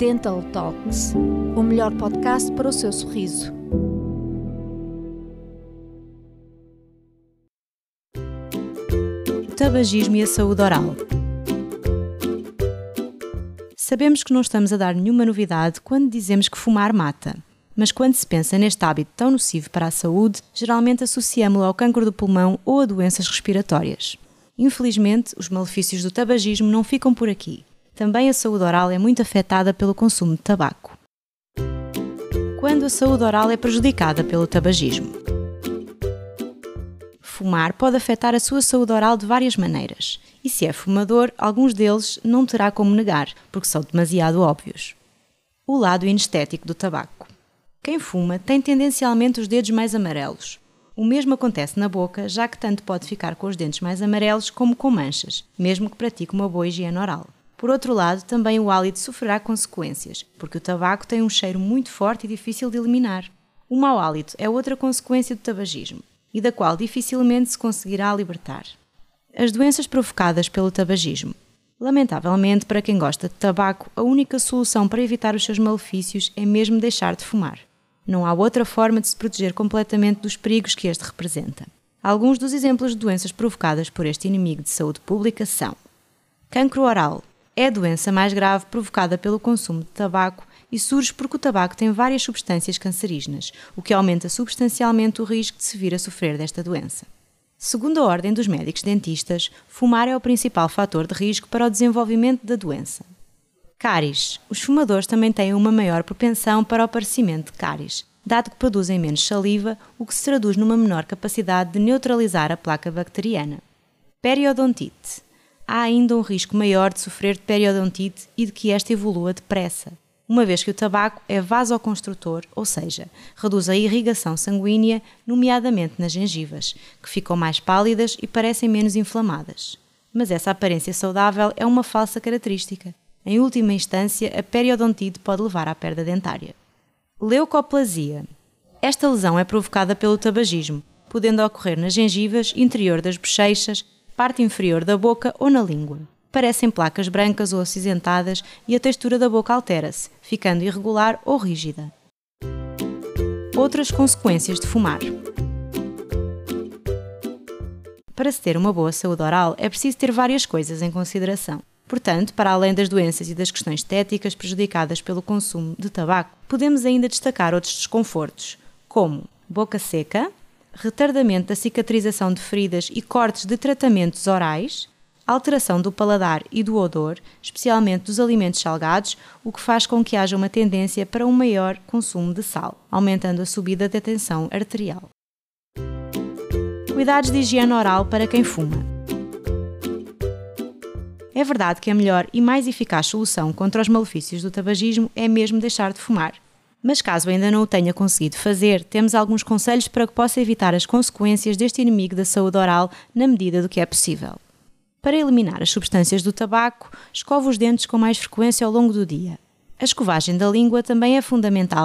Dental Talks, o melhor podcast para o seu sorriso. Tabagismo e a saúde oral. Sabemos que não estamos a dar nenhuma novidade quando dizemos que fumar mata. Mas quando se pensa neste hábito tão nocivo para a saúde, geralmente associamos-lo ao cancro do pulmão ou a doenças respiratórias. Infelizmente, os malefícios do tabagismo não ficam por aqui. Também a saúde oral é muito afetada pelo consumo de tabaco. Quando a saúde oral é prejudicada pelo tabagismo? Fumar pode afetar a sua saúde oral de várias maneiras, e se é fumador, alguns deles não terá como negar, porque são demasiado óbvios. O lado inestético do tabaco. Quem fuma tem tendencialmente os dedos mais amarelos. O mesmo acontece na boca, já que tanto pode ficar com os dentes mais amarelos como com manchas, mesmo que pratique uma boa higiene oral. Por outro lado, também o hálito sofrerá consequências, porque o tabaco tem um cheiro muito forte e difícil de eliminar. O mau hálito é outra consequência do tabagismo, e da qual dificilmente se conseguirá libertar. As doenças provocadas pelo tabagismo. Lamentavelmente, para quem gosta de tabaco, a única solução para evitar os seus malefícios é mesmo deixar de fumar. Não há outra forma de se proteger completamente dos perigos que este representa. Alguns dos exemplos de doenças provocadas por este inimigo de saúde pública são: cancro oral é a doença mais grave provocada pelo consumo de tabaco e surge porque o tabaco tem várias substâncias cancerígenas, o que aumenta substancialmente o risco de se vir a sofrer desta doença. Segundo a Ordem dos Médicos Dentistas, fumar é o principal fator de risco para o desenvolvimento da doença. Cáries. Os fumadores também têm uma maior propensão para o aparecimento de cáries, dado que produzem menos saliva, o que se traduz numa menor capacidade de neutralizar a placa bacteriana. Periodontite. Há ainda um risco maior de sofrer de periodontite e de que esta evolua depressa, uma vez que o tabaco é vasoconstrutor, ou seja, reduz a irrigação sanguínea, nomeadamente nas gengivas, que ficam mais pálidas e parecem menos inflamadas. Mas essa aparência saudável é uma falsa característica. Em última instância, a periodontite pode levar à perda dentária. Leucoplasia. Esta lesão é provocada pelo tabagismo, podendo ocorrer nas gengivas, interior das bochechas, parte inferior da boca ou na língua. Parecem placas brancas ou acinzentadas e a textura da boca altera-se, ficando irregular ou rígida. Outras consequências de fumar. Para se ter uma boa saúde oral, é preciso ter várias coisas em consideração. Portanto, para além das doenças e das questões estéticas prejudicadas pelo consumo de tabaco, podemos ainda destacar outros desconfortos, como boca seca, retardamento da cicatrização de feridas e cortes de tratamentos orais, alteração do paladar e do odor, especialmente dos alimentos salgados, o que faz com que haja uma tendência para um maior consumo de sal, aumentando a subida da tensão arterial. Cuidados de higiene oral para quem fuma. É verdade que a melhor e mais eficaz solução contra os malefícios do tabagismo é mesmo deixar de fumar. Mas caso ainda não o tenha conseguido fazer, temos alguns conselhos para que possa evitar as consequências deste inimigo da saúde oral na medida do que é possível. Para eliminar as substâncias do tabaco, escova os dentes com mais frequência ao longo do dia. A escovagem da língua também é fundamental